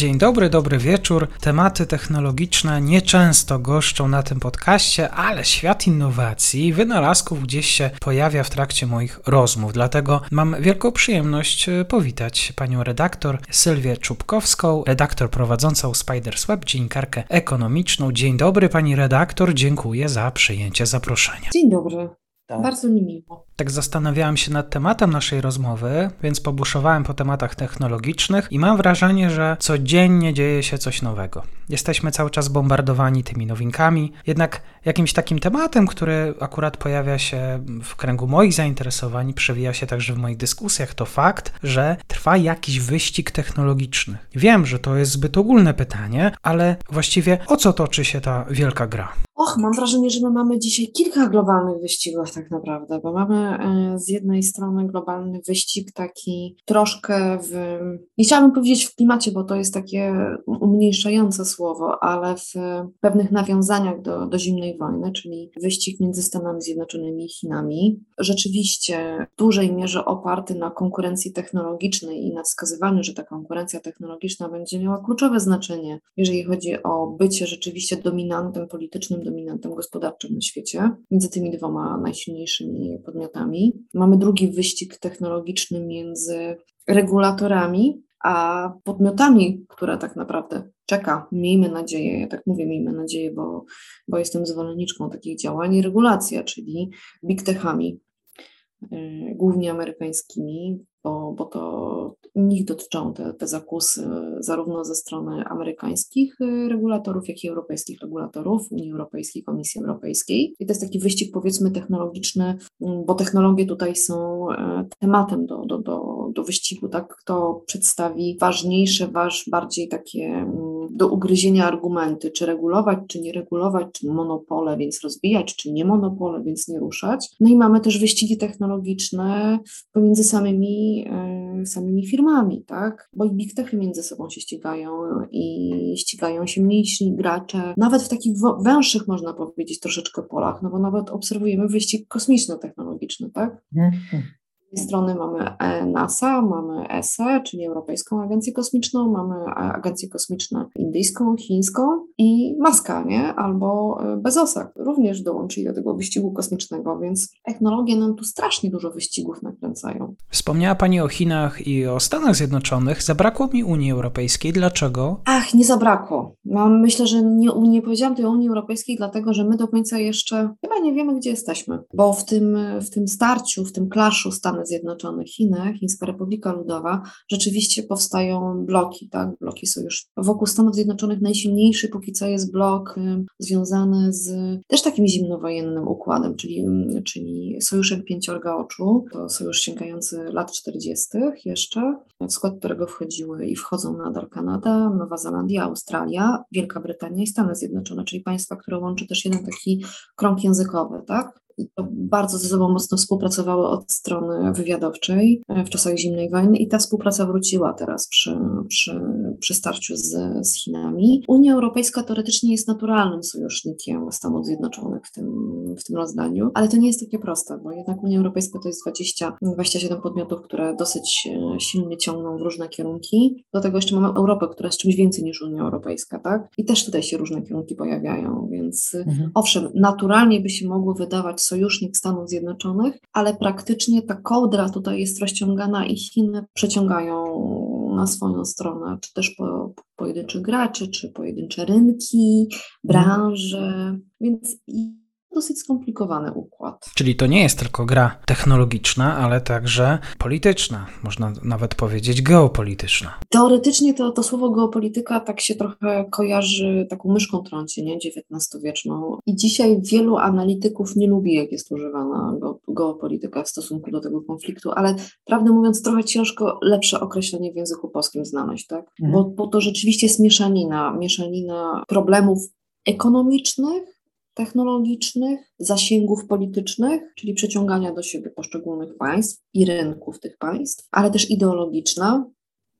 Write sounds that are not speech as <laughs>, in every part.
Dzień dobry, dobry wieczór. Tematy technologiczne nieczęsto goszczą na tym podcaście, ale świat innowacji i wynalazków gdzieś się pojawia w trakcie moich rozmów. Dlatego mam wielką przyjemność e, powitać panią redaktor Sylwię Czubkowską, redaktor prowadzącą Spiders Web, dziennikarkę ekonomiczną. Dzień dobry pani redaktor, dziękuję za przyjęcie zaproszenia. Dzień dobry. Tak. Bardzo mi miło. Tak zastanawiałem się nad tematem naszej rozmowy, więc pobuszowałem po tematach technologicznych i mam wrażenie, że codziennie dzieje się coś nowego. Jesteśmy cały czas bombardowani tymi nowinkami, jednak jakimś takim tematem, który akurat pojawia się w kręgu moich zainteresowań, przewija się także w moich dyskusjach, to fakt, że trwa jakiś wyścig technologiczny. Wiem, że to jest zbyt ogólne pytanie, ale właściwie o co toczy się ta wielka gra? Och, mam wrażenie, że my mamy dzisiaj kilka globalnych wyścigów tak naprawdę, bo mamy e, z jednej strony globalny wyścig taki troszkę w, nie chciałabym powiedzieć w klimacie, bo to jest takie umniejszające słowo, ale w pewnych nawiązaniach do, do zimnej wojny, czyli wyścig między Stanami Zjednoczonymi i Chinami. Rzeczywiście w dużej mierze oparty na konkurencji technologicznej i na wskazywaniu, że ta konkurencja technologiczna będzie miała kluczowe znaczenie, jeżeli chodzi o bycie rzeczywiście dominantem politycznym, dominantem gospodarczym na świecie, między tymi dwoma najsilniejszymi podmiotami. Mamy drugi wyścig technologiczny między regulatorami, a podmiotami, które tak naprawdę czeka, miejmy nadzieję, ja tak mówię, miejmy nadzieję, bo, bo jestem zwolenniczką takich działań, regulacja, czyli big techami, głównie amerykańskimi, bo, bo to nich dotyczą te, te zakusy zarówno ze strony amerykańskich y, regulatorów, jak i europejskich regulatorów, Unii Europejskiej, Komisji Europejskiej. I to jest taki wyścig powiedzmy technologiczny, mm, bo technologie tutaj są e, tematem do, do, do, do wyścigu, tak? Kto przedstawi ważniejsze, waż, bardziej takie mm, do ugryzienia argumenty, czy regulować, czy nie regulować, czy monopole, więc rozbijać, czy nie monopole, więc nie ruszać. No i mamy też wyścigi technologiczne pomiędzy samymi, e, samymi firmami, tak? Bo i big techy między sobą się ścigają i ścigają się mniejsi gracze, nawet w takich węższych, można powiedzieć, troszeczkę polach, no bo nawet obserwujemy wyścig kosmiczno-technologiczny, tak? Jednej strony mamy e, NASA, mamy ESA, czyli Europejską Agencję Kosmiczną, mamy Agencję Kosmiczną Indyjską, Chińską i Maska, nie? Albo e, Bezosa również dołączyli do tego wyścigu kosmicznego, więc technologie nam tu strasznie dużo wyścigów nakręcają. Wspomniała Pani o Chinach i o Stanach Zjednoczonych. Zabrakło mi Unii Europejskiej. Dlaczego? Ach, nie zabrakło. No, myślę, że nie, nie powiedziałam tej Unii Europejskiej, dlatego że my do końca jeszcze chyba nie wiemy, gdzie jesteśmy, bo w tym, w tym starciu, w tym klaszu Stany Zjednoczone, Chiny, Chińska Republika Ludowa, rzeczywiście powstają bloki, tak, bloki sojusznicze. Wokół Stanów Zjednoczonych najsilniejszy póki co jest blok y, związany z też takim zimnowojennym układem, czyli, y, czyli sojuszem pięciorga oczu, to sojusz sięgający lat 40. jeszcze, w skład którego wchodziły i wchodzą nadal Kanada, Nowa Zelandia, Australia, Wielka Brytania i Stany Zjednoczone, czyli państwa, które łączy też jeden taki krąg językowy, tak? Bardzo ze sobą mocno współpracowały od strony wywiadowczej e, w czasach zimnej wojny i ta współpraca wróciła teraz przy, przy, przy starciu z, z Chinami. Unia Europejska teoretycznie jest naturalnym sojusznikiem Stanów Zjednoczonych w tym, w tym rozdaniu, ale to nie jest takie proste, bo jednak Unia Europejska to jest 20, 27 podmiotów, które dosyć e, silnie ciągną w różne kierunki. Do tego jeszcze mamy Europę, która jest czymś więcej niż Unia Europejska, tak? I też tutaj się różne kierunki pojawiają, więc mhm. owszem, naturalnie by się mogło wydawać sojusznik Stanów Zjednoczonych, ale praktycznie ta kołdra tutaj jest rozciągana i Chiny przeciągają na swoją stronę, czy też po, pojedynczych graczy, czy pojedyncze rynki, branże. Więc dosyć skomplikowany układ. Czyli to nie jest tylko gra technologiczna, ale także polityczna, można nawet powiedzieć geopolityczna. Teoretycznie to, to słowo geopolityka tak się trochę kojarzy, taką myszką trąci, nie? XIX-wieczną. I dzisiaj wielu analityków nie lubi, jak jest używana geopolityka w stosunku do tego konfliktu, ale prawdę mówiąc, trochę ciężko lepsze określenie w języku polskim znaleźć, tak? Mhm. Bo, bo to rzeczywiście jest mieszanina, mieszanina problemów ekonomicznych, technologicznych, zasięgów politycznych, czyli przyciągania do siebie poszczególnych państw i rynków tych państw, ale też ideologiczna,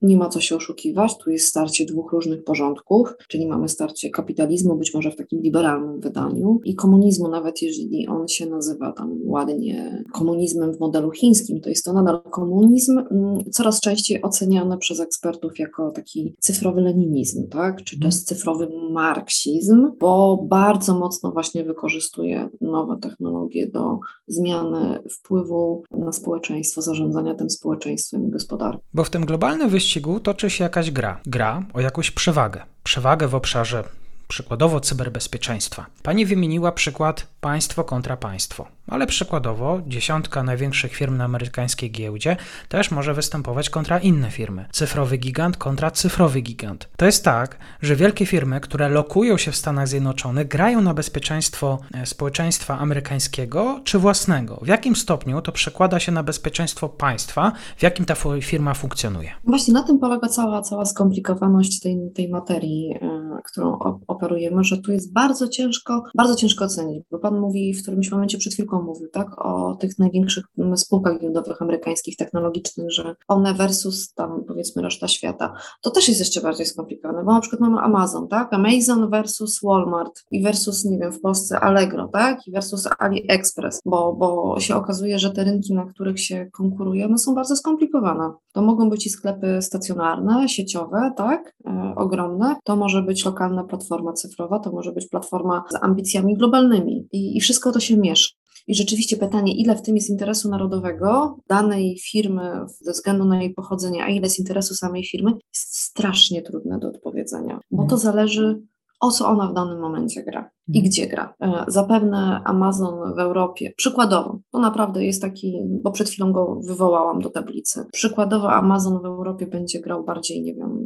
nie ma co się oszukiwać, tu jest starcie dwóch różnych porządków, czyli mamy starcie kapitalizmu, być może w takim liberalnym wydaniu, i komunizmu, nawet jeżeli on się nazywa tam ładnie komunizmem w modelu chińskim, to jest to nadal komunizm, mm, coraz częściej oceniany przez ekspertów jako taki cyfrowy leninizm, tak? czy też cyfrowy marksizm, bo bardzo mocno właśnie wykorzystuje nowe technologie do zmiany wpływu na społeczeństwo, zarządzania tym społeczeństwem i gospodarką. Bo w tym globalnym wyścigu wyścigu toczy się jakaś gra. Gra o jakąś przewagę. Przewagę w obszarze przykładowo cyberbezpieczeństwa. Pani wymieniła przykład państwo kontra państwo, ale przykładowo dziesiątka największych firm na amerykańskiej giełdzie też może występować kontra inne firmy. Cyfrowy gigant kontra cyfrowy gigant. To jest tak, że wielkie firmy, które lokują się w Stanach Zjednoczonych, grają na bezpieczeństwo e, społeczeństwa amerykańskiego czy własnego. W jakim stopniu to przekłada się na bezpieczeństwo państwa, w jakim ta firma funkcjonuje? Właśnie na tym polega cała, cała skomplikowaność tej, tej materii, e, którą operujemy, że tu jest bardzo ciężko, bardzo ciężko ocenić, bo Pan mówi w którymś momencie przed chwilką mówił, tak, o tych największych spółkach giełdowych amerykańskich, technologicznych, że one versus tam powiedzmy reszta świata. To też jest jeszcze bardziej skomplikowane, bo na przykład mamy Amazon, tak, Amazon versus Walmart i versus, nie wiem, w Polsce Allegro, tak, i versus AliExpress, bo, bo się okazuje, że te rynki, na których się konkuruje, one są bardzo skomplikowane. To mogą być i sklepy stacjonarne, sieciowe, tak, e, ogromne, to może być lokalna platforma cyfrowa, to może być platforma z ambicjami globalnymi i, i wszystko to się miesza. I rzeczywiście pytanie, ile w tym jest interesu narodowego danej firmy ze względu na jej pochodzenie, a ile jest interesu samej firmy, jest strasznie trudne do odpowiedzenia, bo to mhm. zależy o co ona w danym momencie gra i mhm. gdzie gra. E, zapewne Amazon w Europie, przykładowo, to naprawdę jest taki, bo przed chwilą go wywołałam do tablicy. Przykładowo Amazon w Europie będzie grał bardziej, nie wiem,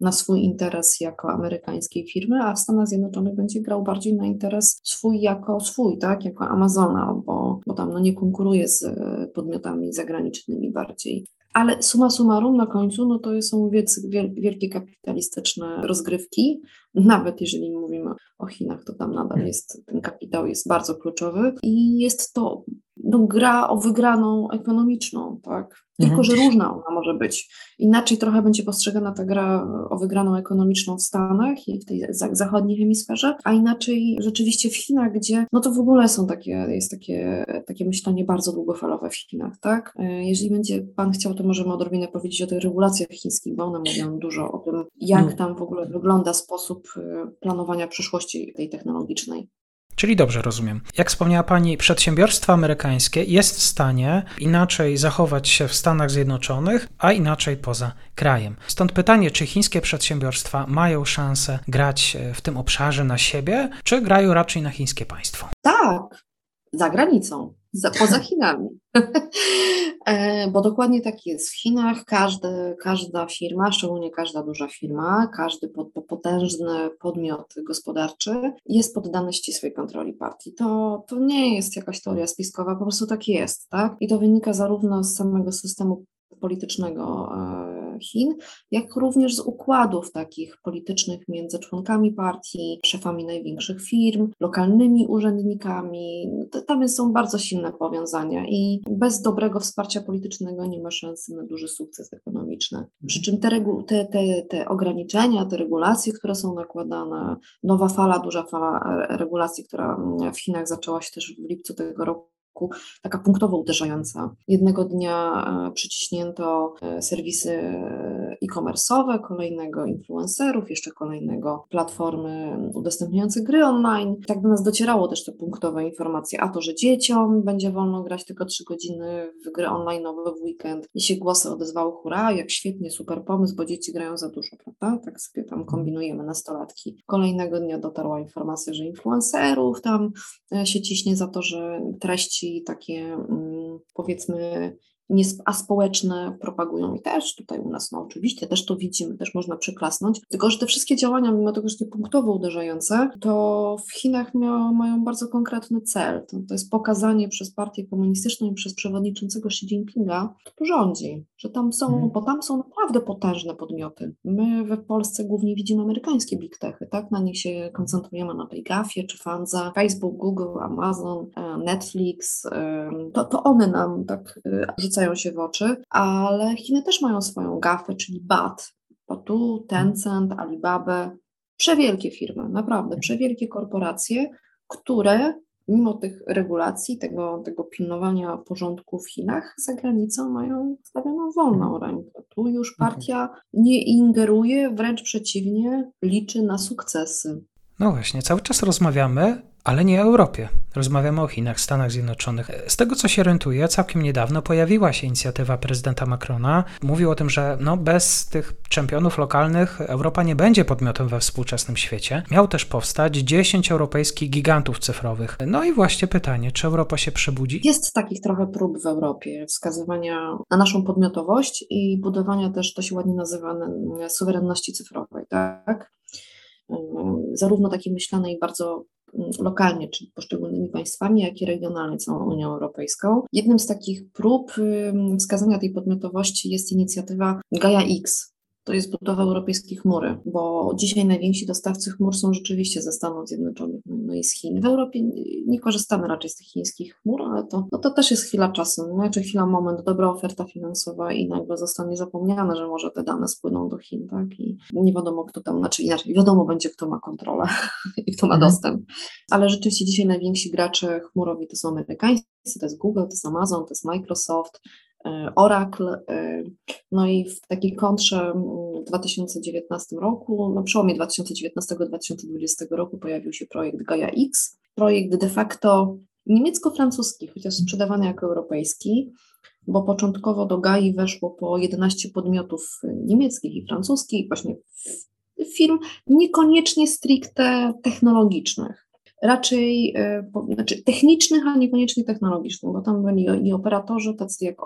na swój interes jako amerykańskiej firmy, a w Stanach Zjednoczonych będzie grał bardziej na interes swój jako swój, tak, jako Amazona, bo, bo tam no, nie konkuruje z e, podmiotami zagranicznymi bardziej. Ale suma summarum na końcu, no to są wielkie kapitalistyczne rozgrywki. Nawet jeżeli mówimy o Chinach, to tam nadal hmm. jest, ten kapitał jest bardzo kluczowy i jest to no, gra o wygraną ekonomiczną, tak? Tylko, mhm. że różna ona może być. Inaczej trochę będzie postrzegana ta gra o wygraną ekonomiczną w Stanach i w tej zachodniej hemisferze, a inaczej rzeczywiście w Chinach, gdzie no to w ogóle są takie, jest takie, takie myślenie bardzo długofalowe w Chinach, tak? E, jeżeli będzie Pan chciał, to możemy odrobinę powiedzieć o tych regulacjach chińskich, bo one mówią dużo o tym, jak no. tam w ogóle wygląda sposób e, planowania przyszłości tej technologicznej. Czyli dobrze rozumiem. Jak wspomniała Pani, przedsiębiorstwo amerykańskie jest w stanie inaczej zachować się w Stanach Zjednoczonych, a inaczej poza krajem. Stąd pytanie, czy chińskie przedsiębiorstwa mają szansę grać w tym obszarze na siebie, czy grają raczej na chińskie państwo? Tak, za granicą, za, poza Chinami. <laughs> E, bo dokładnie tak jest. W Chinach każdy, każda firma, szczególnie każda duża firma, każdy potężny podmiot gospodarczy jest poddany ścisłej kontroli partii. To, to nie jest jakaś teoria spiskowa, po prostu tak jest. Tak? I to wynika zarówno z samego systemu politycznego e, Chin, jak również z układów takich politycznych między członkami partii, szefami największych firm, lokalnymi urzędnikami. Tam są bardzo silne powiązania i bez dobrego wsparcia politycznego nie ma szansy na duży sukces ekonomiczny. Przy czym te, te, te, te ograniczenia, te regulacje, które są nakładane, nowa fala, duża fala regulacji, która w Chinach zaczęła się też w lipcu tego roku taka punktowo uderzająca. Jednego dnia e, przyciśnięto e, serwisy e-commerce'owe, kolejnego influencerów, jeszcze kolejnego platformy udostępniające gry online. Tak do nas docierało też te punktowe informacje, a to, że dzieciom będzie wolno grać tylko 3 godziny w gry online w weekend i się głosy odezwały, hurra, jak świetnie, super pomysł, bo dzieci grają za dużo, prawda? Tak sobie tam kombinujemy nastolatki. Kolejnego dnia dotarła informacja, że influencerów tam się ciśnie za to, że treści takie mm, powiedzmy a społeczne propagują i też tutaj u nas, no oczywiście, też to widzimy, też można przyklasnąć, tylko że te wszystkie działania, mimo tego, że nie punktowo uderzające, to w Chinach mia, mają bardzo konkretny cel, to, to jest pokazanie przez partię komunistyczną i przez przewodniczącego Xi Jinpinga, kto tu rządzi, że tam są, hmm. bo tam są naprawdę potężne podmioty. My w Polsce głównie widzimy amerykańskie big techy, tak, na nich się koncentrujemy, na tej GAFie czy Fanza, Facebook, Google, Amazon, e, Netflix, to, to one nam tak rzucają rzucają się w oczy, ale Chiny też mają swoją gafę, czyli BAT, Batu, Tencent, Alibaba, przewielkie firmy, naprawdę przewielkie korporacje, które mimo tych regulacji, tego, tego pilnowania porządku w Chinach, za granicą mają stawioną wolną rękę. Tu już partia nie ingeruje, wręcz przeciwnie, liczy na sukcesy. No właśnie, cały czas rozmawiamy ale nie o Europie. Rozmawiamy o Chinach, Stanach Zjednoczonych. Z tego, co się orientuję, całkiem niedawno pojawiła się inicjatywa prezydenta Macrona. Mówił o tym, że no, bez tych czempionów lokalnych Europa nie będzie podmiotem we współczesnym świecie. Miał też powstać 10 europejskich gigantów cyfrowych. No i właśnie pytanie, czy Europa się przebudzi? Jest takich trochę prób w Europie wskazywania na naszą podmiotowość i budowania też, to się ładnie nazywa, suwerenności cyfrowej, tak? Zarówno takiej myślanej bardzo lokalnie, czyli poszczególnymi państwami, jak i regionalnie całą Unią Europejską. Jednym z takich prób wskazania tej podmiotowości jest inicjatywa Gaia X, to jest budowa europejskiej chmury, bo dzisiaj najwięksi dostawcy chmur są rzeczywiście ze Stanów Zjednoczonych, no i z Chin. W Europie nie korzystamy raczej z tych chińskich chmur, ale to, no to też jest chwila czasu, znaczy chwila, moment, dobra oferta finansowa i nagle zostanie zapomniane, że może te dane spłyną do Chin, tak? I nie wiadomo, kto tam, znaczy inaczej, wiadomo będzie, kto ma kontrolę <laughs> i kto ma mhm. dostęp. Ale rzeczywiście dzisiaj najwięksi gracze chmurowi to są amerykańscy, to jest Google, to jest Amazon, to jest Microsoft, Oracle. E, no i w takiej kontrze w 2019 roku, na przełomie 2019-2020 roku pojawił się projekt Gaia X, projekt de facto niemiecko-francuski, chociaż sprzedawany jako europejski, bo początkowo do GAI weszło po 11 podmiotów niemieckich i francuskich, właśnie firm niekoniecznie stricte technologicznych raczej e, znaczy technicznych, a niekoniecznie technologicznych, bo tam byli i operatorzy tacy jak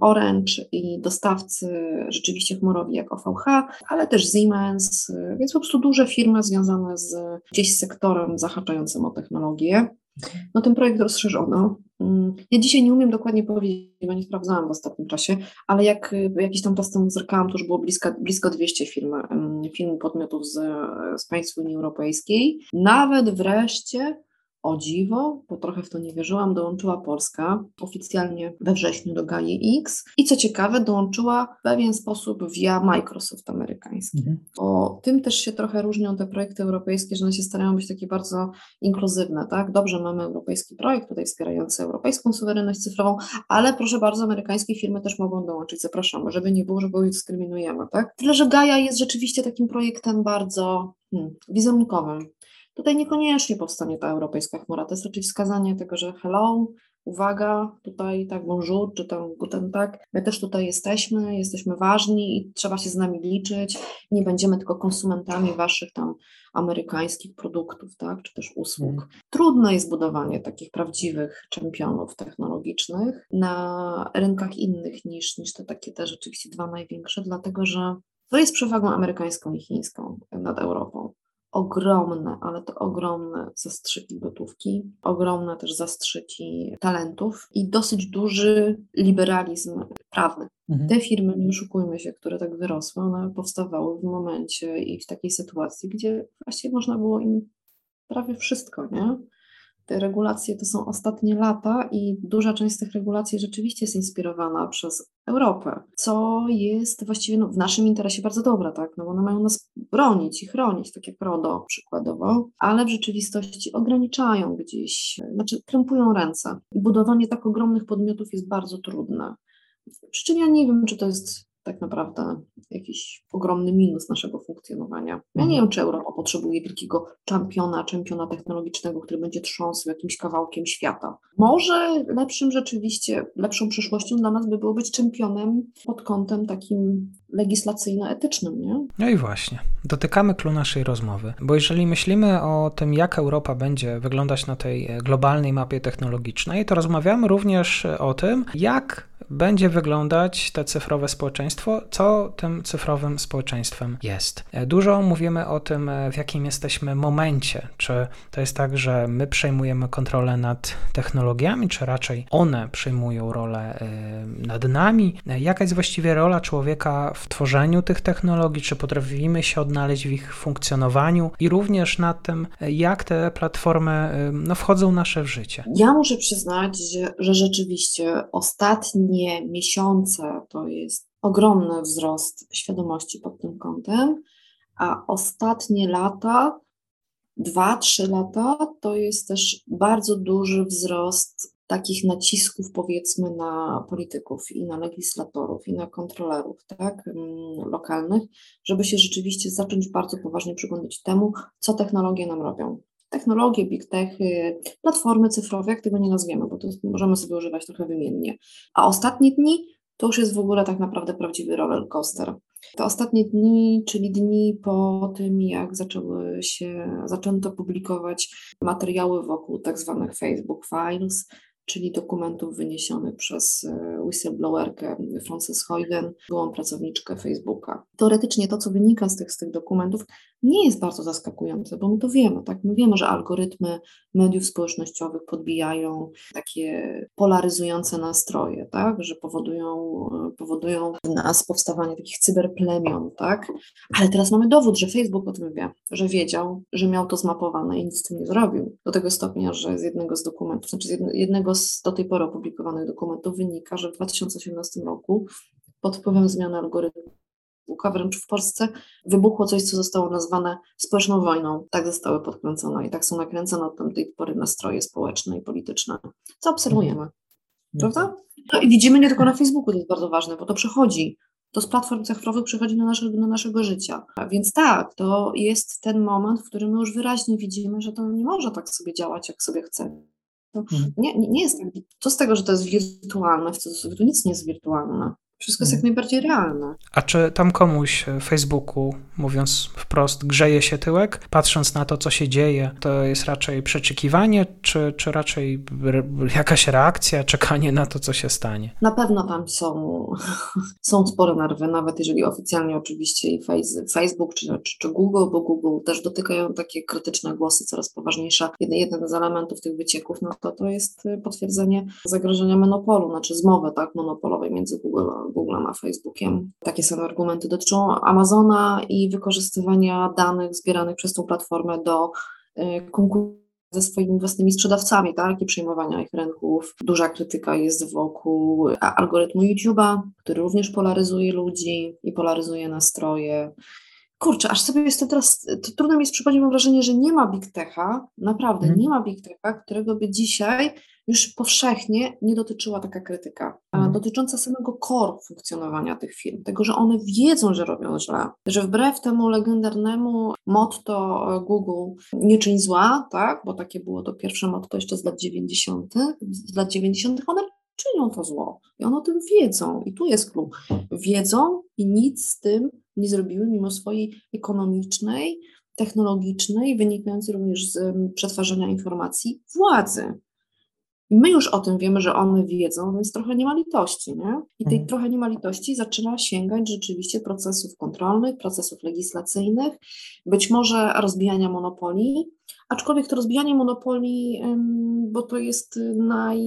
Orange i dostawcy rzeczywiście chmurowi jak OVH, ale też Siemens, e, więc po prostu duże firmy związane z gdzieś sektorem zahaczającym o technologię. No ten projekt rozszerzono. Mm, ja dzisiaj nie umiem dokładnie powiedzieć, bo nie sprawdzałam w ostatnim czasie, ale jak jakiś tam czas temu zerkałam, to już było blisko, blisko 200 firm, firm podmiotów z, z państw Unii Europejskiej. Nawet wreszcie o dziwo, bo trochę w to nie wierzyłam, dołączyła Polska oficjalnie we wrześniu do GAI X i co ciekawe, dołączyła w pewien sposób via Microsoft amerykański. Mhm. O tym też się trochę różnią te projekty europejskie, że one się starają być takie bardzo inkluzywne, tak? Dobrze, mamy europejski projekt tutaj wspierający europejską suwerenność cyfrową, ale proszę bardzo, amerykańskie firmy też mogą dołączyć, zapraszamy, żeby nie było, że go dyskryminujemy, tak? Tyle, że Gaia jest rzeczywiście takim projektem bardzo hmm, wizerunkowym. Tutaj niekoniecznie powstanie ta europejska chmura, to jest raczej wskazanie tego, że hello, uwaga, tutaj tak bonjour, czy tam guten tak, my też tutaj jesteśmy, jesteśmy ważni i trzeba się z nami liczyć, nie będziemy tylko konsumentami waszych tam amerykańskich produktów, tak, czy też usług. Mm. Trudne jest budowanie takich prawdziwych czempionów technologicznych na rynkach innych niż, niż te takie te rzeczywiście dwa największe, dlatego że to jest przewagą amerykańską i chińską nad Europą ogromne, ale to ogromne zastrzyki gotówki, ogromne też zastrzyki talentów i dosyć duży liberalizm prawny. Mhm. Te firmy, nie oszukujmy się, które tak wyrosły, one powstawały w momencie i w takiej sytuacji, gdzie właściwie można było im prawie wszystko, nie? Te regulacje to są ostatnie lata i duża część z tych regulacji rzeczywiście jest inspirowana przez Europę, co jest właściwie no, w naszym interesie bardzo dobre, tak? No bo one mają nas bronić i chronić, tak jak RODO przykładowo, ale w rzeczywistości ograniczają gdzieś, znaczy krępują ręce. I budowanie tak ogromnych podmiotów jest bardzo trudne. Przy czym ja nie wiem, czy to jest tak naprawdę jakiś ogromny minus naszego funkcjonowania. Ja nie mhm. wiem, czy Europa potrzebuje wielkiego czempiona, czempiona technologicznego, który będzie trząsł jakimś kawałkiem świata. Może lepszym rzeczywiście, lepszą przyszłością dla nas by było być czempionem pod kątem takim legislacyjno-etycznym, nie? No i właśnie, dotykamy klu naszej rozmowy, bo jeżeli myślimy o tym, jak Europa będzie wyglądać na tej globalnej mapie technologicznej, to rozmawiamy również o tym, jak będzie wyglądać to cyfrowe społeczeństwo, co tym cyfrowym społeczeństwem jest. Dużo mówimy o tym, w jakim jesteśmy momencie. Czy to jest tak, że my przejmujemy kontrolę nad technologiami, czy raczej one przejmują rolę nad nami? Jaka jest właściwie rola człowieka w tworzeniu tych technologii? Czy potrafimy się odnaleźć w ich funkcjonowaniu i również nad tym, jak te platformy no, wchodzą w nasze życie? Ja muszę przyznać, że, rzeczywiście ostatnie ostatnie miesiące to jest ogromny wzrost świadomości pod tym kątem, a ostatnie lata, dwa, trzy lata, to jest też bardzo duży wzrost takich nacisków, powiedzmy, na polityków i na legislatorów i na kontrolerów tak, mm, lokalnych, żeby się rzeczywiście zacząć bardzo poważnie przyglądać temu, co technologie nam robią technologie, big techy, platformy cyfrowe, jak tego nie nazwiemy, bo to możemy sobie używać trochę wymiennie. A ostatnie dni to już jest w ogóle tak naprawdę prawdziwy roller coaster. Te ostatnie dni, czyli dni po tym, jak zaczęły się, zaczęto publikować materiały wokół tak zwanych Facebook Files, czyli dokumentów wyniesionych przez e, whistleblowerkę Frances Huygen, byłą pracowniczkę Facebooka. Teoretycznie to, co wynika z tych, z tych dokumentów, nie jest bardzo zaskakujące, bo my to wiemy, tak? My wiemy, że algorytmy mediów społecznościowych podbijają takie polaryzujące nastroje, tak? Że powodują, powodują w nas powstawanie takich cyberplemion, tak? Ale teraz mamy dowód, że Facebook o tym wie, że wiedział, że miał to zmapowane i nic z tym nie zrobił. Do tego stopnia, że z jednego z dokumentów, znaczy z jednego z do tej pory opublikowanych dokumentów wynika, że w 2018 roku pod wpływem zmiany algorytmu wręcz w Polsce wybuchło coś, co zostało nazwane społeczną wojną. Tak zostały podkręcone i tak są nakręcone od tamtej pory nastroje społeczne i polityczne. Co obserwujemy, mhm. prawda? No i widzimy nie tylko na Facebooku, to jest bardzo ważne, bo to przechodzi. To z platform cyfrowych przechodzi na, nasze, na naszego życia. Więc tak, to jest ten moment, w którym my już wyraźnie widzimy, że to nie może tak sobie działać, jak sobie chcemy. Nie, nie jest tak. Co z tego, że to jest wirtualne? W cudzysłowie, to nic nie jest wirtualne. Wszystko jest jak mhm. najbardziej realne. A czy tam komuś w Facebooku, mówiąc wprost, grzeje się tyłek, patrząc na to, co się dzieje, to jest raczej przeczekiwanie, czy, czy raczej jakaś reakcja, czekanie na to, co się stanie? Na pewno tam są, <laughs> są spore nerwy, nawet jeżeli oficjalnie oczywiście i Facebook czy, czy, czy Google, bo Google też dotykają takie krytyczne głosy, coraz poważniejsze. Jeden, jeden z elementów tych wycieków, no to to jest potwierdzenie zagrożenia monopolu, znaczy zmowy tak, monopolowej między Google a Googlem a Facebookiem. Takie same argumenty dotyczą Amazona i wykorzystywania danych zbieranych przez tą platformę do y, konkurencji ze swoimi własnymi sprzedawcami, tak, i przejmowania ich rynków. Duża krytyka jest wokół algorytmu YouTube'a, który również polaryzuje ludzi i polaryzuje nastroje. Kurczę, aż sobie jestem teraz, to trudno mi jest przypomnieć, mam wrażenie, że nie ma Big Techa, naprawdę hmm. nie ma Big Techa, którego by dzisiaj już powszechnie nie dotyczyła taka krytyka, mhm. dotycząca samego core funkcjonowania tych firm, tego, że one wiedzą, że robią źle, że wbrew temu legendarnemu motto Google nie czyń zła, tak, bo takie było to pierwsze motto jeszcze z lat 90., z lat 90., one czynią to zło i one o tym wiedzą i tu jest klub. Wiedzą i nic z tym nie zrobiły mimo swojej ekonomicznej, technologicznej, wynikającej również z przetwarzania informacji władzy. I my już o tym wiemy, że one wiedzą, więc trochę nie ma litości, nie? I tej mhm. trochę nie ma litości zaczyna sięgać rzeczywiście procesów kontrolnych, procesów legislacyjnych, być może rozbijania monopolii, aczkolwiek to rozbijanie monopolii, bo to jest naj,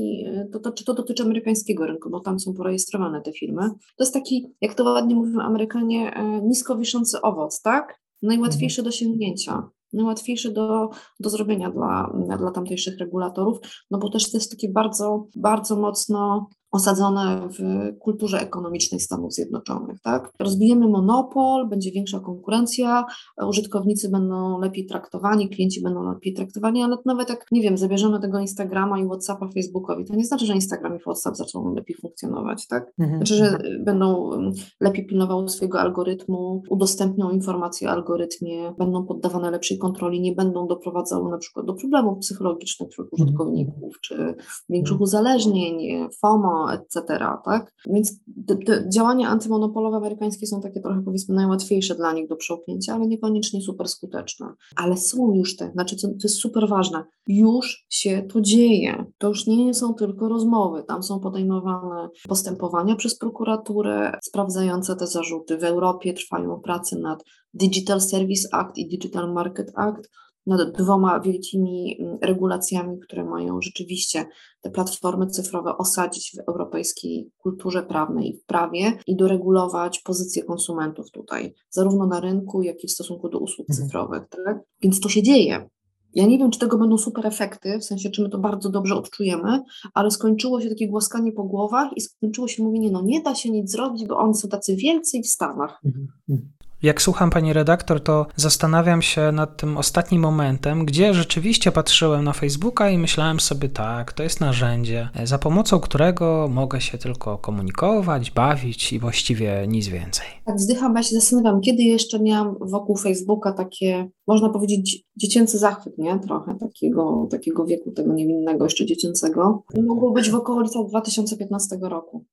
to, to, to dotyczy amerykańskiego rynku, bo tam są porejestrowane te firmy, to jest taki, jak to ładnie mówią Amerykanie, e, nisko wiszący owoc, tak? Najłatwiejszy mhm. do sięgnięcia. Najłatwiejszy do, do zrobienia dla, dla tamtejszych regulatorów, no bo też to jest takie bardzo, bardzo mocno osadzone w kulturze ekonomicznej Stanów Zjednoczonych. Tak? Rozbijemy monopol, będzie większa konkurencja, użytkownicy będą lepiej traktowani, klienci będą lepiej traktowani, ale nawet jak, nie wiem, zabierzemy tego Instagrama i Whatsappa Facebookowi, to nie znaczy, że Instagram i Whatsapp zaczną lepiej funkcjonować. Tak? Mhm. Znaczy, że będą mm, lepiej pilnowały swojego algorytmu, udostępnią informacje o algorytmie, będą poddawane lepszej kontroli, nie będą doprowadzały na przykład do problemów psychologicznych wśród mhm. użytkowników, czy większych mhm. uzależnień, FOMO, etc., tak? Więc te, te działania antymonopolowe amerykańskie są takie trochę powiedzmy najłatwiejsze dla nich do przełknięcia, ale niekoniecznie super skuteczne. Ale są już te, znaczy to, to jest super ważne, już się to dzieje. To już nie są tylko rozmowy, tam są podejmowane postępowania przez prokuraturę sprawdzające te zarzuty. W Europie trwają prace nad Digital Service Act i Digital Market Act, nad dwoma wielkimi mm, regulacjami, które mają rzeczywiście te platformy cyfrowe osadzić w europejskiej kulturze prawnej i w prawie i doregulować pozycję konsumentów tutaj, zarówno na rynku, jak i w stosunku do usług mhm. cyfrowych. Tak? Więc to się dzieje. Ja nie wiem, czy tego będą super efekty, w sensie, czy my to bardzo dobrze odczujemy, ale skończyło się takie głaskanie po głowach i skończyło się mówienie, no nie da się nic zrobić, bo oni są tacy wielcy i w Stanach. Mhm. Jak słucham pani redaktor, to zastanawiam się nad tym ostatnim momentem, gdzie rzeczywiście patrzyłem na Facebooka i myślałem sobie, tak, to jest narzędzie, za pomocą którego mogę się tylko komunikować, bawić i właściwie nic więcej. Tak, wzdycham, ja się zastanawiam, kiedy jeszcze miałam wokół Facebooka takie, można powiedzieć, dziecięcy zachwyt, nie? Trochę takiego, takiego wieku, tego niewinnego, jeszcze dziecięcego. Mogło być w okolicach 2015 roku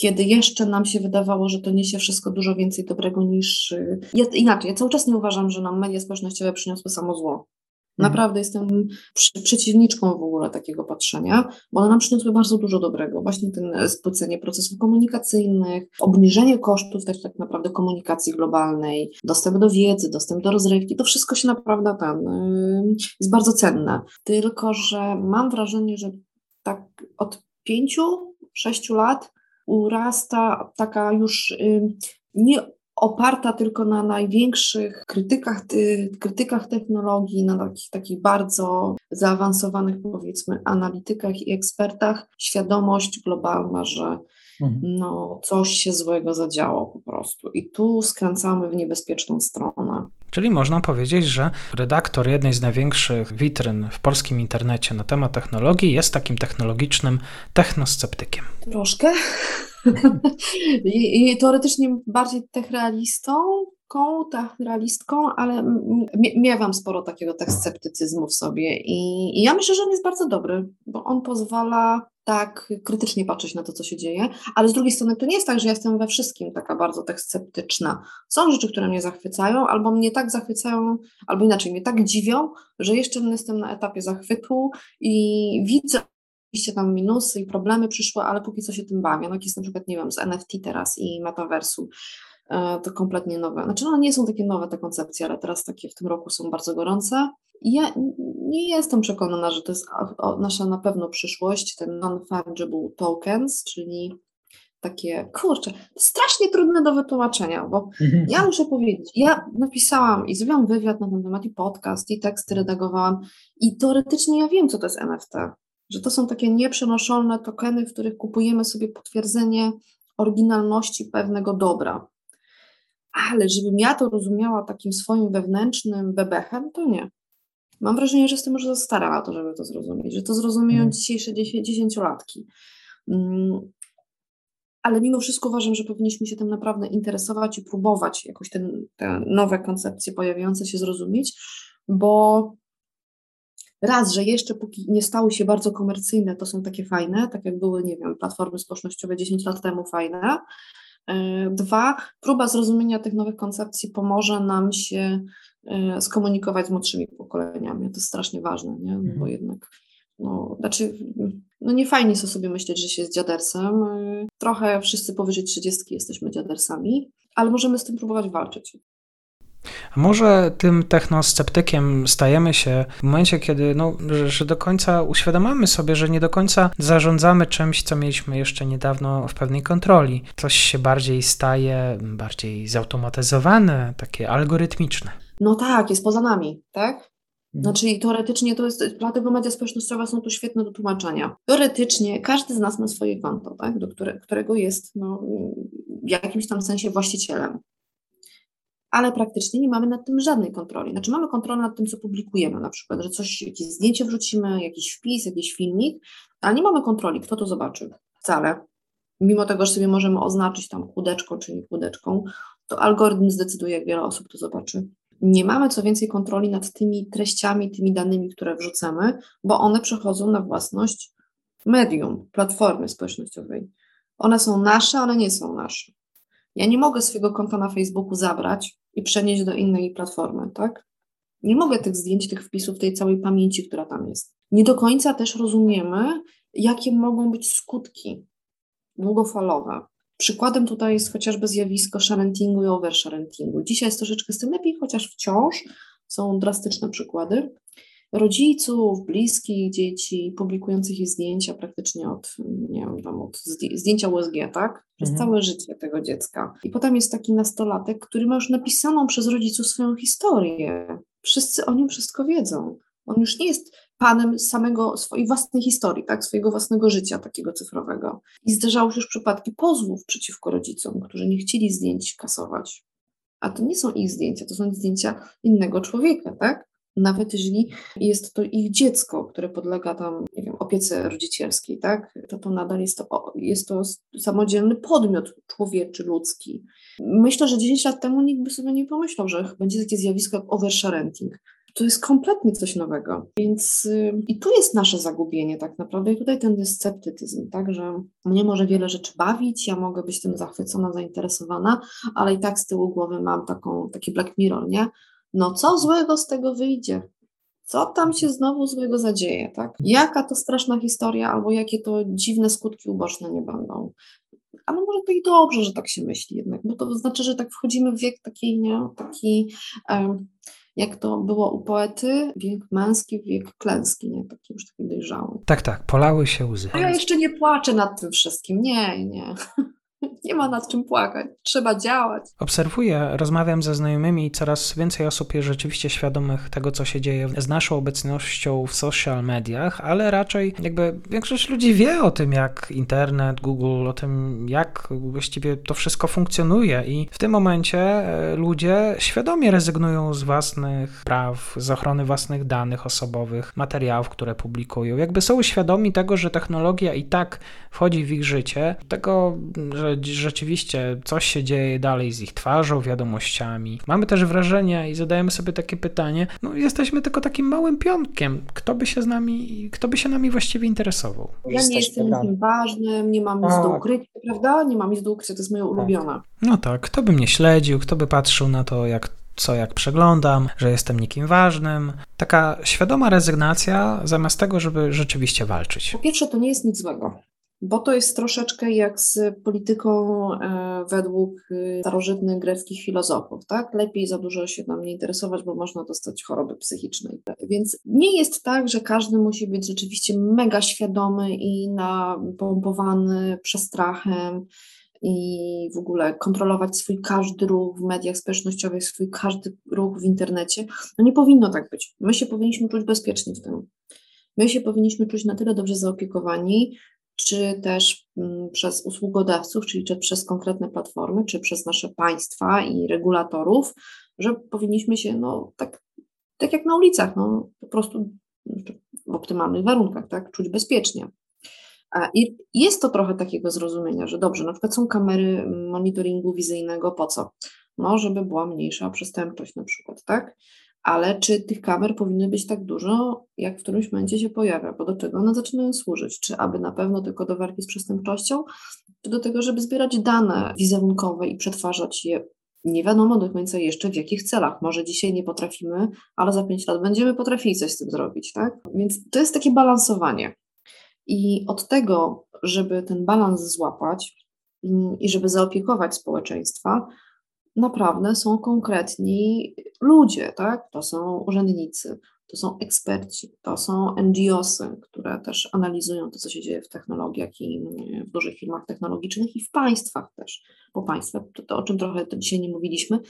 kiedy jeszcze nam się wydawało, że to niesie wszystko dużo więcej dobrego niż. Y, ja, inaczej, ja cały czas nie uważam, że nam media społecznościowe przyniosły samo zło. Mhm. Naprawdę jestem przy, przeciwniczką w ogóle takiego patrzenia, bo one nam przyniosły bardzo dużo dobrego. Właśnie ten e, spłycenie procesów komunikacyjnych, obniżenie kosztów też tak naprawdę komunikacji globalnej, dostęp do wiedzy, dostęp do rozrywki, to wszystko się naprawdę ten, yy, jest bardzo cenne. Tylko, że mam wrażenie, że tak od pięciu, sześciu lat urasta taka już nie oparta tylko na największych krytykach, krytykach technologii, na takich, takich bardzo zaawansowanych, powiedzmy, analitykach i ekspertach, świadomość globalna, że mhm. no, coś się złego zadziało po prostu. I tu skręcamy w niebezpieczną stronę. Czyli można powiedzieć, że redaktor jednej z największych witryn w polskim internecie na temat technologii jest takim technologicznym technosceptykiem. Troszkę. <laughs> I, I, teoretycznie bardziej techrealistą, realistką, ale miewam sporo takiego tak sceptycyzmu w sobie I, i ja myślę, że on jest bardzo dobry, bo on pozwala tak krytycznie patrzeć na to, co się dzieje, ale z drugiej strony to nie jest tak, że ja jestem we wszystkim taka bardzo tak sceptyczna. Są rzeczy, które mnie zachwycają, albo mnie tak zachwycają, albo inaczej, mnie tak dziwią, że jeszcze jestem na etapie zachwytu i widzę oczywiście tam minusy i problemy przyszły, ale póki co się tym bawię. No jak jest na przykład, nie wiem, z NFT teraz i metaversu, e, to kompletnie nowe. Znaczy, no nie są takie nowe te koncepcje, ale teraz takie w tym roku są bardzo gorące. Ja nie jestem przekonana, że to jest nasza na pewno przyszłość, ten non-fungible tokens, czyli takie, kurczę, strasznie trudne do wytłumaczenia, bo mhm. ja muszę powiedzieć, ja napisałam i zrobiłam wywiad na ten temat i podcast, i teksty redagowałam i teoretycznie ja wiem, co to jest NFT, że to są takie nieprzenoszone tokeny, w których kupujemy sobie potwierdzenie oryginalności pewnego dobra. Ale żebym ja to rozumiała takim swoim wewnętrznym bebechem, to nie. Mam wrażenie, że jestem już za stara na to, żeby to zrozumieć, że to zrozumieją mm. dzisiejsze dziesięciolatki. Mm. Ale mimo wszystko uważam, że powinniśmy się tym naprawdę interesować i próbować jakoś ten, te nowe koncepcje pojawiające się zrozumieć, bo raz, że jeszcze póki nie stały się bardzo komercyjne, to są takie fajne, tak jak były, nie wiem, platformy społecznościowe 10 lat temu fajne. E, dwa, próba zrozumienia tych nowych koncepcji pomoże nam się e, skomunikować z młodszymi pokoleniami. To jest strasznie ważne, nie? No bo mhm. jednak, no, znaczy, no nie fajnie jest sobie myśleć, że się jest dziadersem. E, trochę wszyscy powyżej 30 jesteśmy dziadersami, ale możemy z tym próbować walczyć. Może tym technosceptykiem stajemy się w momencie, kiedy, no, że, że do końca uświadamiamy sobie, że nie do końca zarządzamy czymś, co mieliśmy jeszcze niedawno w pewnej kontroli. Coś się bardziej staje, bardziej zautomatyzowane, takie algorytmiczne. No tak, jest poza nami, tak? Mhm. Znaczy teoretycznie to jest, dlatego media społecznościowe są tu świetne do tłumaczenia. Teoretycznie każdy z nas ma swoje konto, tak? do które, którego jest no, w jakimś tam sensie właścicielem. Ale praktycznie nie mamy nad tym żadnej kontroli. Znaczy mamy kontrolę nad tym, co publikujemy, na przykład, że coś, jakieś zdjęcie wrzucimy, jakiś wpis, jakiś filmik, ale nie mamy kontroli, kto to zobaczy. Wcale. Mimo tego, że sobie możemy oznaczyć tam kłódeczką czy nie kłódeczką, to algorytm zdecyduje, jak wiele osób to zobaczy. Nie mamy co więcej kontroli nad tymi treściami, tymi danymi, które wrzucamy, bo one przechodzą na własność medium, platformy społecznościowej. One są nasze, one nie są nasze. Ja nie mogę swojego konta na Facebooku zabrać i przenieść do innej platformy, tak? Nie mogę tych zdjęć, tych wpisów, tej całej pamięci, która tam jest. Nie do końca też rozumiemy, jakie mogą być skutki długofalowe. Przykładem tutaj jest chociażby zjawisko sharentingu i oversharentingu. Dzisiaj jest troszeczkę z tym lepiej, chociaż wciąż są drastyczne przykłady rodziców, bliskich dzieci, publikujących ich zdjęcia praktycznie od, nie wiem, tam od zdjęcia USG, tak? Przez mhm. całe życie tego dziecka. I potem jest taki nastolatek, który ma już napisaną przez rodziców swoją historię. Wszyscy o nim wszystko wiedzą. On już nie jest panem samego swojej własnej historii, tak, swojego własnego życia takiego cyfrowego. I zdarzały się już przypadki pozwów przeciwko rodzicom, którzy nie chcieli zdjęć kasować. A to nie są ich zdjęcia, to są zdjęcia innego człowieka, tak? Nawet jeżeli jest to ich dziecko, które podlega tam, nie wiem, opiece rodzicielskiej, tak? To to nadal jest to, jest to samodzielny podmiot człowieczy, ludzki. Myślę, że 10 lat temu nikt by sobie nie pomyślał, że będzie takie zjawisko jak oversharenting to jest kompletnie coś nowego. Więc y, i tu jest nasze zagubienie tak naprawdę i tutaj ten sceptycyzm, tak, że mnie może wiele rzeczy bawić, ja mogę być tym zachwycona, zainteresowana, ale i tak z tyłu głowy mam taką, taki Black Mirror, nie? No co złego z tego wyjdzie? Co tam się znowu złego zadzieje, tak? Jaka to straszna historia, albo jakie to dziwne skutki uboczne nie będą ale może to i dobrze, że tak się myśli jednak, bo to znaczy, że tak wchodzimy w wiek taki, nie, taki um, jak to było u poety, wiek męski, wiek klęski, nie? Taki już taki dojrzały. Tak, tak, polały się łzy. A ja jeszcze nie płaczę nad tym wszystkim, nie, nie. <laughs> Nie ma nad czym płakać, trzeba działać. Obserwuję, rozmawiam ze znajomymi i coraz więcej osób jest rzeczywiście świadomych tego, co się dzieje z naszą obecnością w social mediach, ale raczej jakby większość ludzi wie o tym, jak internet, Google, o tym, jak właściwie to wszystko funkcjonuje i w tym momencie e, ludzie świadomie rezygnują z własnych praw, z ochrony własnych danych osobowych, materiałów, które publikują. Jakby są świadomi tego, że technologia i tak wchodzi w ich życie, tego, że że rzeczywiście coś się dzieje dalej z ich twarzą, wiadomościami. Mamy też wrażenie i zadajemy sobie takie pytanie, no jesteśmy tylko takim małym pionkiem, kto by się z nami, kto by się nami właściwie interesował? Ja nie jestem nikim ważnym, nie mam nic do tak. ukrycia, prawda? Nie mam nic do ukrycia, to jest moje tak. ulubione. No tak, kto by mnie śledził, kto by patrzył na to, jak co jak przeglądam, że jestem nikim ważnym. Taka świadoma rezygnacja zamiast tego, żeby rzeczywiście walczyć. Po pierwsze, to nie jest nic złego bo to jest troszeczkę jak z polityką e, według e, starożytnych greckich filozofów, tak? Lepiej za dużo się nam nie interesować, bo można dostać choroby psychicznej. Więc nie jest tak, że każdy musi być rzeczywiście mega świadomy i napompowany przestrachem i w ogóle kontrolować swój każdy ruch w mediach społecznościowych, swój każdy ruch w internecie. No nie powinno tak być. My się powinniśmy czuć bezpiecznie w tym. My się powinniśmy czuć na tyle dobrze zaopiekowani, czy też mm, przez usługodawców, czyli czy przez konkretne platformy, czy przez nasze państwa i regulatorów, że powinniśmy się, no tak, tak jak na ulicach, no po prostu w optymalnych warunkach, tak, czuć bezpiecznie. I jest to trochę takiego zrozumienia, że dobrze, na przykład są kamery monitoringu wizyjnego, po co? No, żeby była mniejsza przestępczość na przykład, tak? Ale czy tych kamer powinno być tak dużo, jak w którymś momencie się pojawia, bo do czego one zaczynają służyć? Czy aby na pewno tylko do walki z przestępczością, czy do tego, żeby zbierać dane wizerunkowe i przetwarzać je nie wiadomo do końca jeszcze w jakich celach. Może dzisiaj nie potrafimy, ale za pięć lat będziemy potrafili coś z tym zrobić, tak? Więc to jest takie balansowanie. I od tego, żeby ten balans złapać mm, i żeby zaopiekować społeczeństwa, naprawdę są konkretni ludzie, tak? To są urzędnicy, to są eksperci, to są NGOsy, które też analizują to, co się dzieje w technologiach i w dużych firmach technologicznych i w państwach też, bo państwa, to, to o czym trochę to dzisiaj nie mówiliśmy,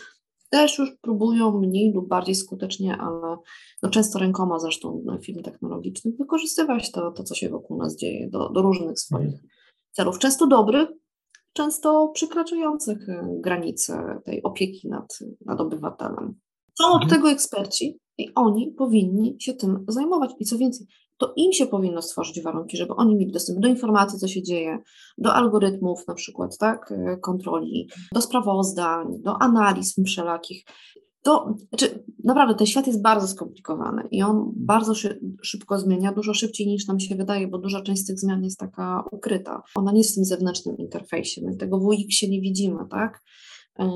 też już próbują mniej lub bardziej skutecznie, ale no często rękoma zresztą na film technologiczny wykorzystywać to, to, co się wokół nas dzieje do, do różnych swoich mhm. celów. Często dobrych, często przekraczających e, granice tej opieki nad, nad obywatelem. Są od mhm. tego eksperci i oni powinni się tym zajmować. I co więcej, to im się powinno stworzyć warunki, żeby oni mieli dostęp do informacji, co się dzieje, do algorytmów na przykład, tak, e, kontroli, do sprawozdań, do analiz wszelakich. To, znaczy, naprawdę ten świat jest bardzo skomplikowany i on bardzo szy szybko zmienia, dużo szybciej niż nam się wydaje, bo duża część z tych zmian jest taka ukryta. Ona nie jest w tym zewnętrznym interfejsie, my tego w UX się nie widzimy, tak? Yy,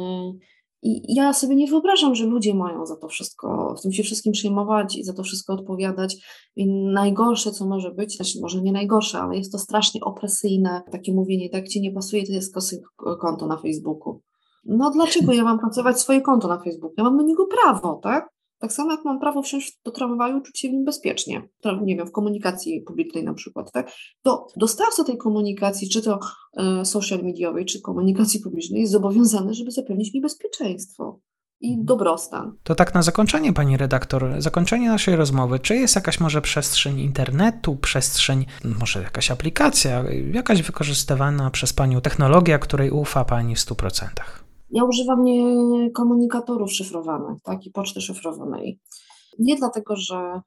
i ja sobie nie wyobrażam, że ludzie mają za to wszystko, w tym się wszystkim przejmować i za to wszystko odpowiadać. I najgorsze, co może być, znaczy może nie najgorsze, ale jest to strasznie opresyjne, takie mówienie, tak ci nie pasuje, to jest kosy konto na Facebooku. No dlaczego ja mam pracować swoje konto na Facebooku? Ja mam do niego prawo, tak? Tak samo jak mam prawo wsiąść do tramwaju, czuć się w nim bezpiecznie, nie wiem, w komunikacji publicznej na przykład, tak? To dostawca tej komunikacji, czy to e, social mediowej, czy komunikacji publicznej jest zobowiązany, żeby zapewnić mi bezpieczeństwo i mhm. dobrostan. To tak na zakończenie, pani redaktor, zakończenie naszej rozmowy. Czy jest jakaś może przestrzeń internetu, przestrzeń, może jakaś aplikacja, jakaś wykorzystywana przez panią technologia, której ufa pani w 100%? Ja używam nie komunikatorów szyfrowanych, tak, i poczty szyfrowanej. Nie dlatego, że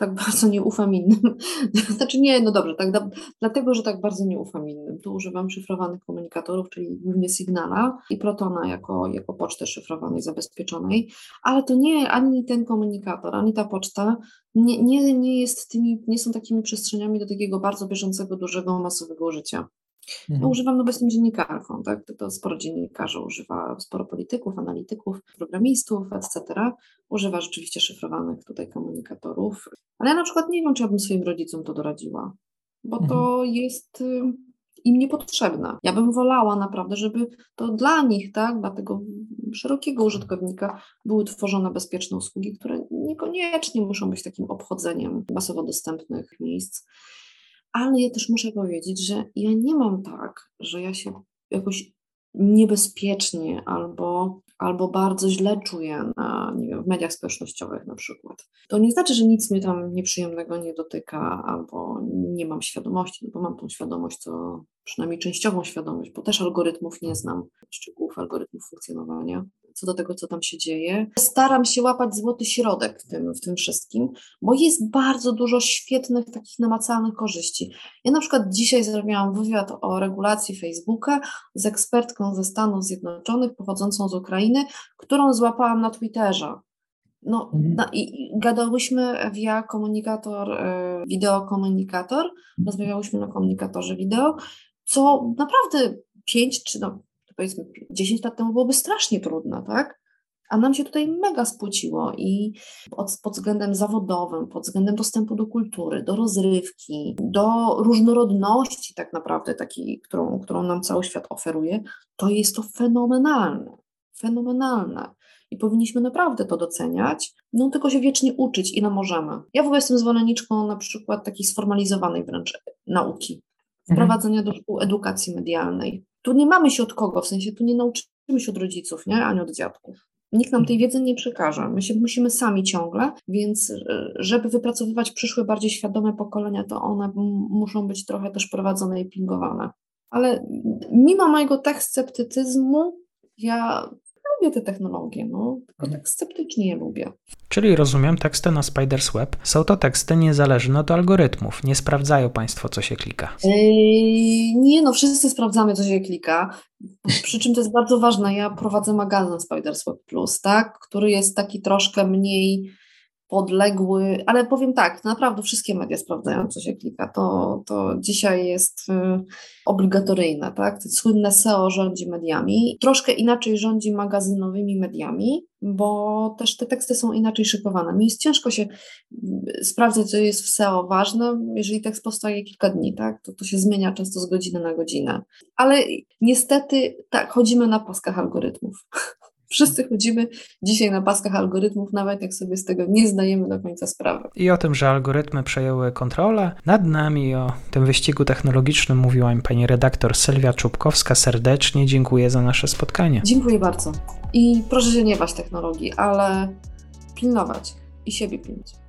tak <laughs> bardzo nie ufam innym. <laughs> Znaczy nie, no dobrze, tak, dlatego, że tak bardzo nie ufam innym. Tu używam szyfrowanych komunikatorów, czyli głównie Signala i Protona jako, jako poczty szyfrowanej, zabezpieczonej, ale to nie ani ten komunikator, ani ta poczta nie, nie, nie, jest tymi, nie są takimi przestrzeniami do takiego bardzo bieżącego, dużego, masowego użycia. Mhm. używam, no bo jestem dziennikarką, tak? To, to sporo dziennikarzy używa, sporo polityków, analityków, programistów, etc. Używa rzeczywiście szyfrowanych tutaj komunikatorów. Ale ja na przykład nie wiem, czy ja bym swoim rodzicom to doradziła, bo mhm. to jest y, im niepotrzebne. Ja bym wolała naprawdę, żeby to dla nich, tak, dla tego szerokiego użytkownika były tworzone bezpieczne usługi, które niekoniecznie muszą być takim obchodzeniem masowo dostępnych miejsc. Ale ja też muszę powiedzieć, że ja nie mam tak, że ja się jakoś niebezpiecznie albo, albo bardzo źle czuję na, nie wiem, w mediach społecznościowych na przykład. To nie znaczy, że nic mnie tam nieprzyjemnego nie dotyka albo nie mam świadomości, no bo mam tą świadomość, co przynajmniej częściową świadomość, bo też algorytmów nie znam, szczegółów algorytmów funkcjonowania co do tego, co tam się dzieje. Staram się łapać złoty środek w tym, w tym wszystkim, bo jest bardzo dużo świetnych, takich namacalnych korzyści. Ja na przykład dzisiaj zrobiłam wywiad o regulacji Facebooka z ekspertką ze Stanów Zjednoczonych, pochodzącą z Ukrainy, którą złapałam na Twitterze. No, mhm. na, i, gadałyśmy via komunikator, y, wideokomunikator, rozmawiałyśmy na komunikatorze wideo, co naprawdę pięć czy no, powiedzmy 10 lat temu byłoby strasznie trudne, tak? A nam się tutaj mega spłuciło i pod, pod, względem zawodowym, pod względem dostępu do kultury, do rozrywki, do różnorodności tak naprawdę takiej, którą, którą nam cały świat oferuje, to jest to fenomenalne, fenomenalne. I powinniśmy naprawdę to doceniać, no tylko się wiecznie uczyć, ile możemy. Ja w ogóle jestem zwolenniczką na przykład takiej sformalizowanej wręcz nauki, mhm. wprowadzenia do szkół edukacji medialnej. Tu nie mamy się od kogo, w sensie tu nie nauczymy się od rodziców, nie? ani od dziadków. Nikt nam tej wiedzy nie przekaże. My się musimy sami ciągle, więc e, żeby wypracowywać przyszłe, bardziej świadome pokolenia, to one muszą być trochę też prowadzone i pingowane. Ale mimo mojego tak sceptycyzmu, ja lubię te technologie, no, tylko tak sceptycznie je lubię. Czyli rozumiem, teksty na Spider's Web są to teksty niezależne od algorytmów. Nie sprawdzają Państwo, co się klika. Yy, nie, no wszyscy sprawdzamy, co się klika. Przy czym to jest bardzo ważne. Ja prowadzę magazyn Spider's Web Plus, tak, który jest taki troszkę mniej podległy, ale powiem tak, naprawdę wszystkie media sprawdzają, co się klika. To, to dzisiaj jest y, obligatoryjne, tak? Słynne SEO rządzi mediami. Troszkę inaczej rządzi magazynowymi mediami, bo też te teksty są inaczej szykowane. Mi jest ciężko się y, sprawdzać, co jest w SEO ważne, jeżeli tekst powstaje kilka dni, tak? To, to się zmienia często z godziny na godzinę. Ale niestety tak, chodzimy na paskach algorytmów. <laughs> Wszyscy chodzimy dzisiaj na paskach algorytmów, nawet jak sobie z tego nie zdajemy do końca sprawy. I o tym, że algorytmy przejęły kontrolę nad nami, o tym wyścigu technologicznym mówiła mi pani redaktor Sylwia Czubkowska. Serdecznie dziękuję za nasze spotkanie. Dziękuję bardzo. I proszę się nie bać technologii, ale pilnować i siebie pilnować.